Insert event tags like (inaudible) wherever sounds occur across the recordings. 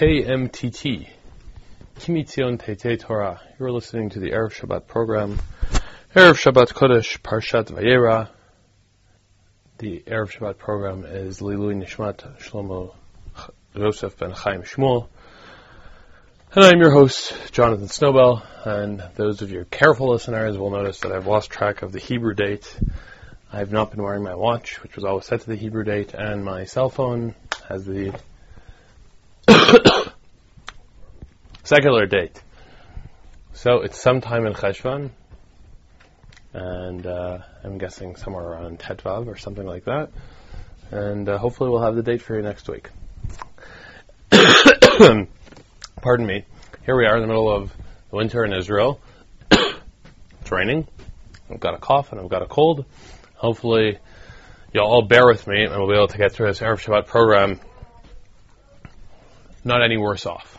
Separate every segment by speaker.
Speaker 1: KMTT, Kimitzion Tetze Torah. You're listening to the Erev Shabbat program, Erev Shabbat Kodesh, Parshat Vayera. The Erev Shabbat program is Lilui Nishmat Shlomo Joseph Ben Chaim Shmuel. And I'm your host, Jonathan Snowbell, and those of your careful listeners will notice that I've lost track of the Hebrew date. I have not been wearing my watch, which was always set to the Hebrew date, and my cell phone has the (coughs) secular date. So it's sometime in Cheshvan, and uh, I'm guessing somewhere around Tetvav or something like that. And uh, hopefully we'll have the date for you next week. (coughs) Pardon me. Here we are in the middle of the winter in Israel. (coughs) it's raining. I've got a cough and I've got a cold. Hopefully you'll all bear with me and we'll be able to get through this Erev Shabbat program not any worse off.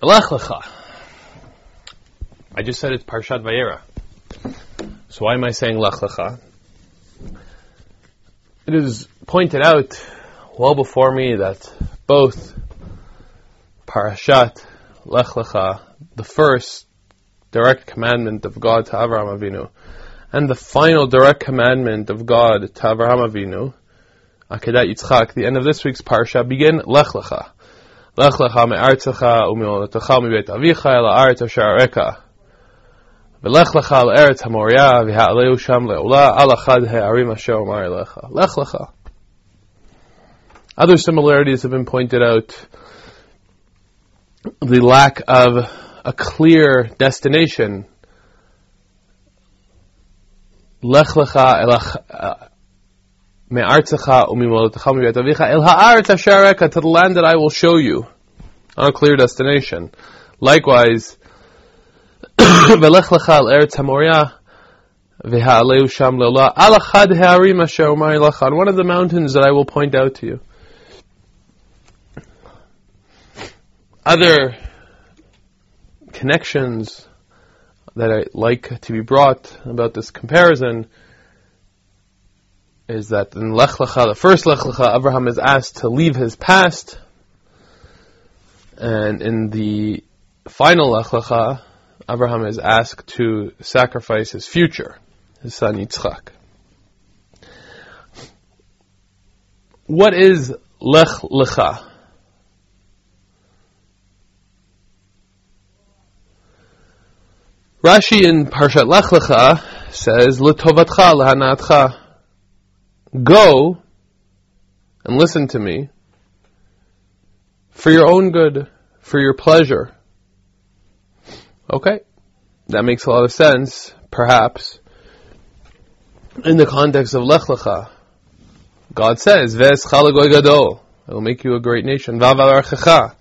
Speaker 1: Lech Lecha. I just said it's Parshat Vayera. So why am I saying Lech Lecha? It is pointed out well before me that both Parashat Lech Lecha, the first direct commandment of God to Avraham Avinu, and the final direct commandment of God to Avraham Avinu, Akedat Yitzchak, the end of this week's parsha, begin Lech Lecha. Lech Lecha me'artzecha u'milonatacha mi'beit avicha el ha'aret asher areka. V'lech lecha l'eretz ha'moriah v'ha'aleu sham le'ula al achad ha'arim asher omar lecha. Lech Lecha. Other similarities have been pointed out. The lack of a clear destination. Lech Lecha to the land that I will show you. On a clear destination. Likewise, (clears throat) on one of the mountains that I will point out to you. Other connections that I like to be brought about this comparison is that in Lech Lecha, the first Lech Lecha, Abraham is asked to leave his past, and in the final Lech Lecha, Abraham is asked to sacrifice his future, his son Yitzchak. What is Lech Lecha? Rashi in Parshat Lech Lecha says, "L'tovatcha lehanatcha." Go and listen to me for your own good, for your pleasure. Okay, that makes a lot of sense, perhaps, in the context of Lech Lecha. God says, Ves gadol, I will make you a great nation. Vavarchecha,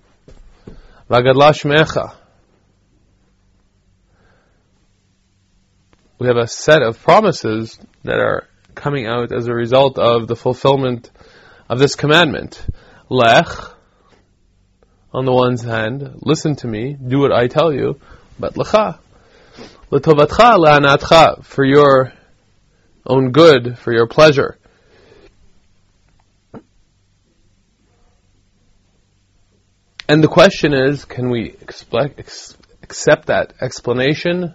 Speaker 1: vagadla shmecha. We have a set of promises that are coming out as a result of the fulfillment of this commandment. Lech, on the one's hand, listen to me, do what I tell you, but lecha, letovatcha le'anatcha, for your own good, for your pleasure. And the question is, can we ex- accept that explanation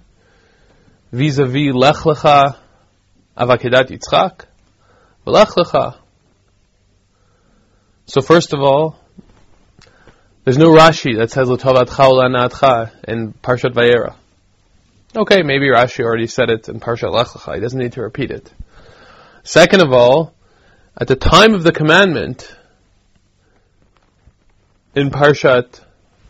Speaker 1: vis-a-vis lech lecha Avakedat Yitzchak, V'lach lecha. So first of all, there's no Rashi that says L'tovatcha l'hanatcha in Parshat Vayera. Okay, maybe Rashi already said it in Parshat Lech Lecha. He doesn't need to repeat it. Second of all, at the time of the commandment, in Parshat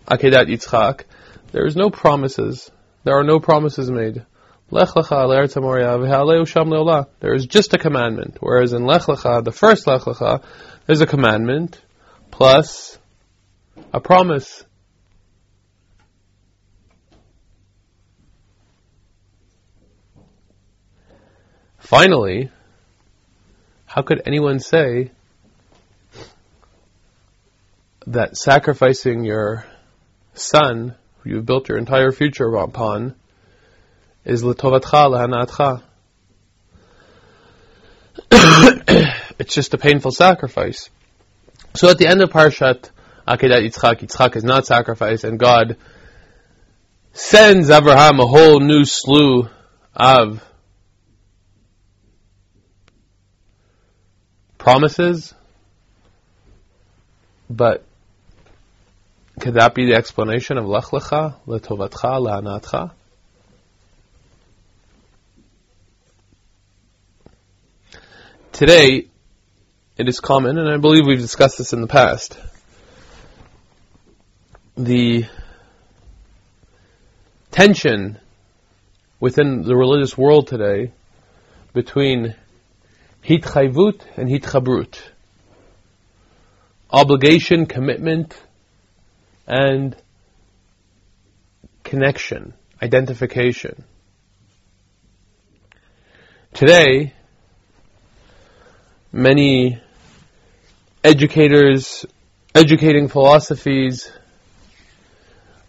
Speaker 1: Akedat Yitzchak, there is no promises. There are no promises made. Lech lecha. There is just a commandment, whereas in Lech lecha, the first Lech lecha, there's a commandment plus a promise. Finally, how could anyone say that sacrificing your son, who you've built your entire future upon, is letovatcha lehanatcha. (coughs) it's just a painful sacrifice. So at the end of Parshat Akedat Yitzchak, Yitzchak is not sacrificed, and God sends Abraham a whole new slew of promises, but could that be the explanation of Lech Lecha, Letovatcha, La'anatcha? Today, it is common, and I believe we've discussed this in the past, the tension within the religious world today between hitchayvut and hitchabrut, obligation, commitment, and connection, identification. Today, many educators, educating philosophies,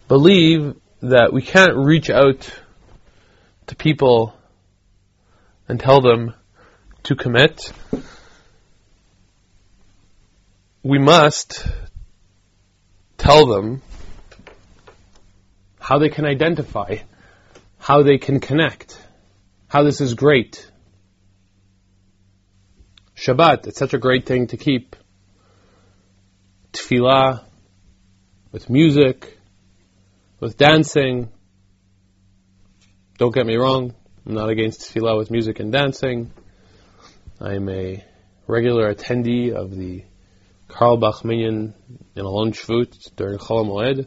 Speaker 1: believe that we can't reach out to people and tell them to commit. We must tell them how they can identify, how they can connect, how this is great. Shabbat, it's such a great thing to keep. Tefillah, with music, with dancing. Don't get me wrong, I'm not against tefillah with music and dancing. I'm a regular attendee of the Carlebach Minyan in Alon Shvut during Chol Moed.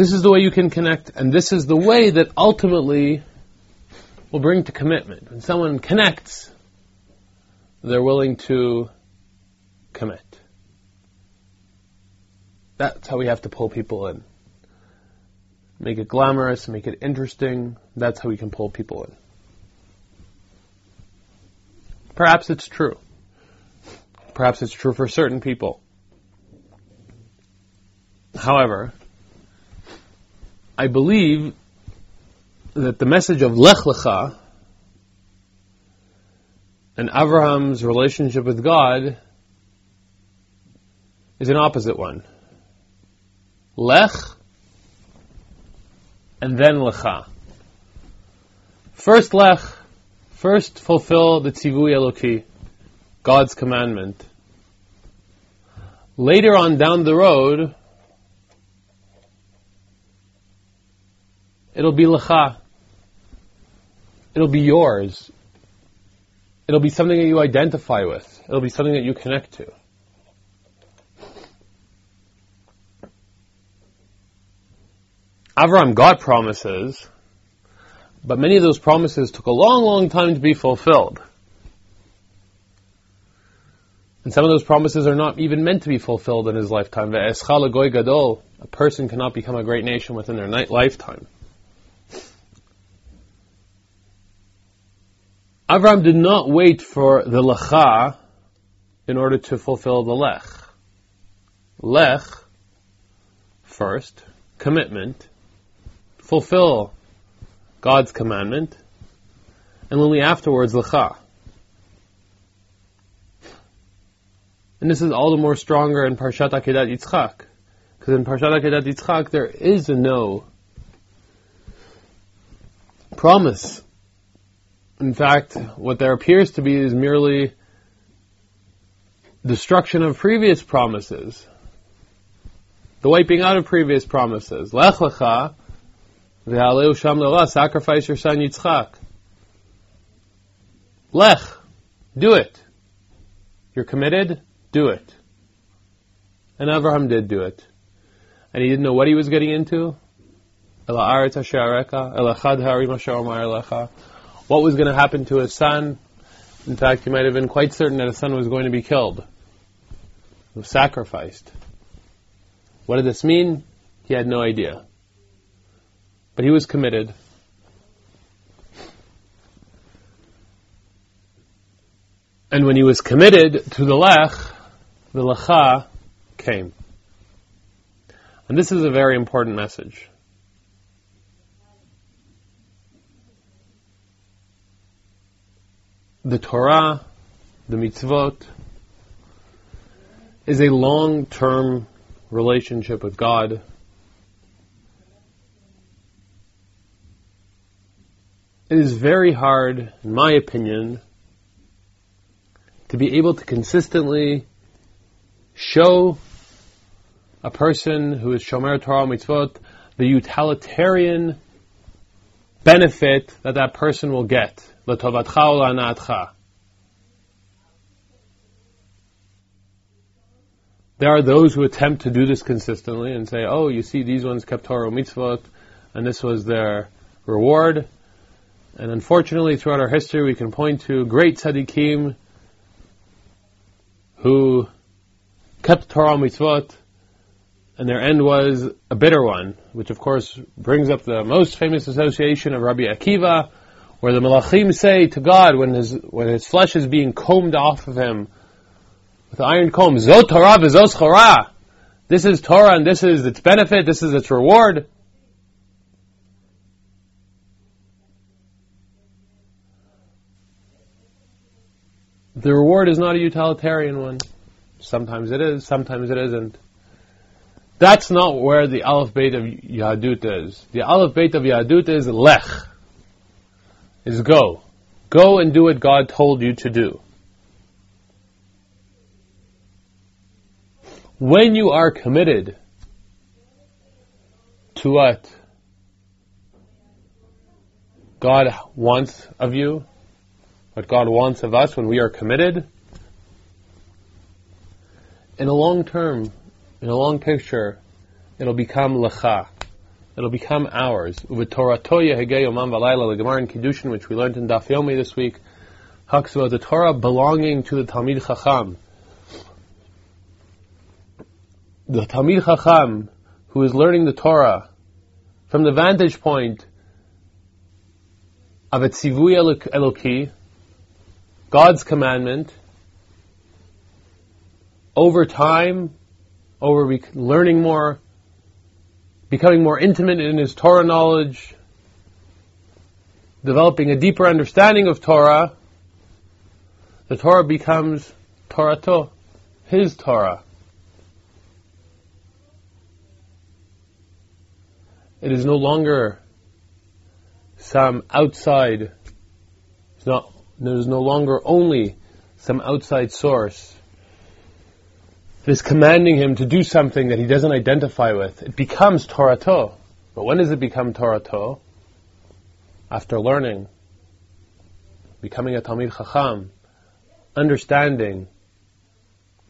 Speaker 1: This is the way you can connect, and this is the way that ultimately will bring to commitment. When someone connects, they're willing to commit. That's how we have to pull people in. Make it glamorous, make it interesting. That's how we can pull people in. Perhaps it's true. Perhaps it's true for certain people. However, I believe that the message of Lech Lecha and Abraham's relationship with God is an opposite one. Lech and then Lecha. First Lech, first fulfill the Tzivui Eloki, God's commandment. Later on down the road, It'll be lecha. It'll be yours. It'll be something that you identify with. It'll be something that you connect to. Avram got promises, but many of those promises took a long, long time to be fulfilled. And some of those promises are not even meant to be fulfilled in his lifetime. A person cannot become a great nation within their lifetime. Avram did not wait for the lecha in order to fulfill the lech. Lech, first, commitment, fulfill God's commandment, and only afterwards lecha. And this is all the more stronger in Parshat Akedat Yitzchak. Because in Parshat Akedat Yitzchak there is no promise in fact, what there appears to be is merely destruction of previous promises, the wiping out of previous promises. Lech lecha, v'aleu sham sacrifice your son Yitzchak. Lech, do it. You're committed, do it. And Abraham did do it. And he didn't know what he was getting into. Ela what was going to happen to his son. In fact, he might have been quite certain that his son was going to be killed, was sacrificed. What did this mean? He had no idea. But he was committed. And when he was committed to the lech, the lecha came. And this is a very important message. The Torah, the mitzvot, is a long-term relationship with God. It is very hard, in my opinion, to be able to consistently show a person who is Shomer Torah mitzvot the utilitarian benefit that that person will get. There are those who attempt to do this consistently and say, oh, you see, these ones kept Torah mitzvot, and this was their reward. And unfortunately, throughout our history, we can point to great tzaddikim who kept Torah mitzvot, and their end was a bitter one, which of course brings up the most famous association of Rabbi Akiva, where the Malachim say to God when his when his flesh is being combed off of him with iron comb, Zot Torah v'zos. This is Torah and this is its benefit, this is its reward. The reward is not a utilitarian one. Sometimes it is, sometimes it isn't. That's not where the Aleph Beit of Yahadut is. The Aleph Beit of Yahadut is Lech. Is go. Go and do what God told you to do. When you are committed to what God wants of you, what God wants of us when we are committed, in a long term, in a long picture, it'll become lecha. It'll become ours. Uvitoratoya hegeyomam valayla, the Gemara in Kiddushin, which we learned in Daf Yomi this week, talks about the Torah belonging to the Talmid Chacham. The Talmid Chacham, who is learning the Torah, from the vantage point of a tzivui eloki, God's commandment, over time, over learning more, becoming more intimate in his Torah knowledge, developing a deeper understanding of Torah, the Torah becomes Torato, his Torah. It is no longer some outside, it's not, there's no longer only some outside source is commanding him to do something that he doesn't identify with, it becomes Torato. But when does it become Torato? After learning, becoming a Talmid Chacham, understanding,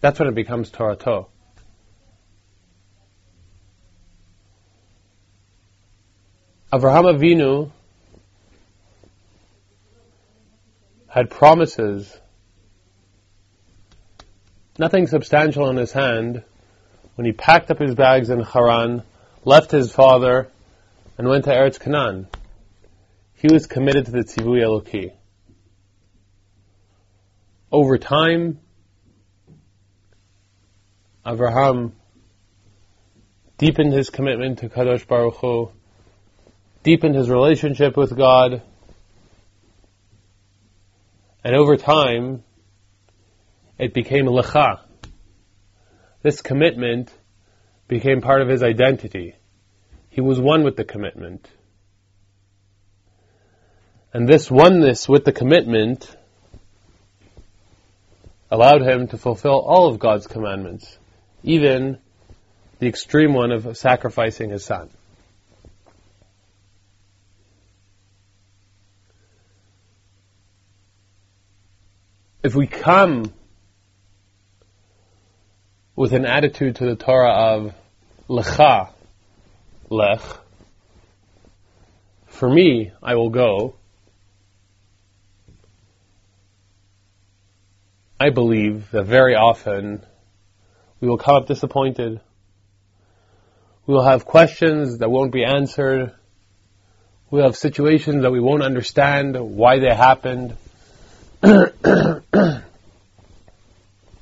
Speaker 1: that's when it becomes Torato. Avraham Avinu had promises nothing substantial in his hand when he packed up his bags in Haran, left his father, and went to Eretz Canaan. He was committed to the Tzivui Eloki. Over time, Abraham deepened his commitment to Kadosh Baruch Hu, deepened his relationship with God, and over time, it became lecha. This commitment became part of his identity. He was one with the commitment. And this oneness with the commitment allowed him to fulfill all of God's commandments, even the extreme one of sacrificing his son. If we come with an attitude to the Torah of lecha, lech. For me, I will go. I believe that very often we will come up disappointed. We will have questions that won't be answered. We'll have situations that we won't understand why they happened. (clears throat) we'll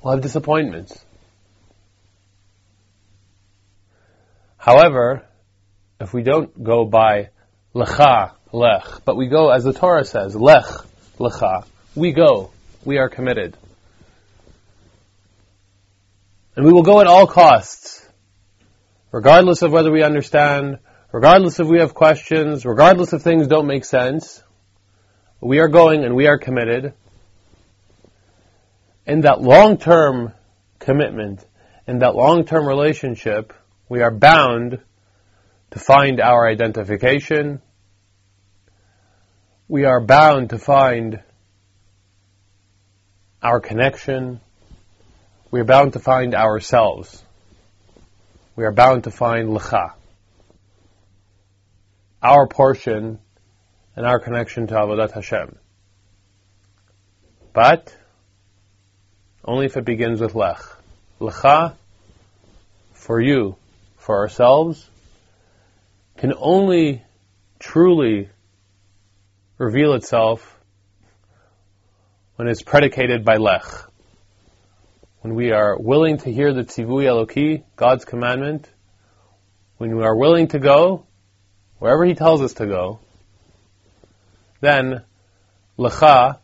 Speaker 1: have disappointments. However, if we don't go by lecha, lech, but we go as the Torah says, lech, lecha, we go. We are committed. And we will go at all costs, regardless of whether we understand, regardless if we have questions, regardless if things don't make sense. We are going and we are committed. In that long-term commitment, and that long-term relationship, we are bound to find our identification. We are bound to find our connection. We are bound to find ourselves. We are bound to find Lecha. Our portion and our connection to Avodat Hashem. But only if it begins with Lech. Lecha, for you, for ourselves, can only truly reveal itself when it's predicated by lech. When we are willing to hear the tzivui eloki, God's commandment, when we are willing to go wherever He tells us to go, then lecha,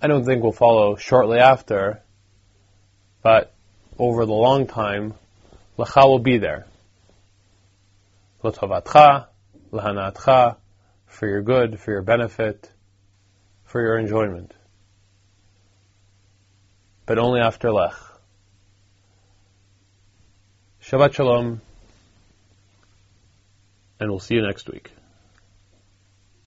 Speaker 1: I don't think will follow shortly after, but over the long time, lecha will be there. L'tovatcha, l'hanatcha, for your good, for your benefit, for your enjoyment. But only after Lech. Shabbat Shalom, and we'll see you next week.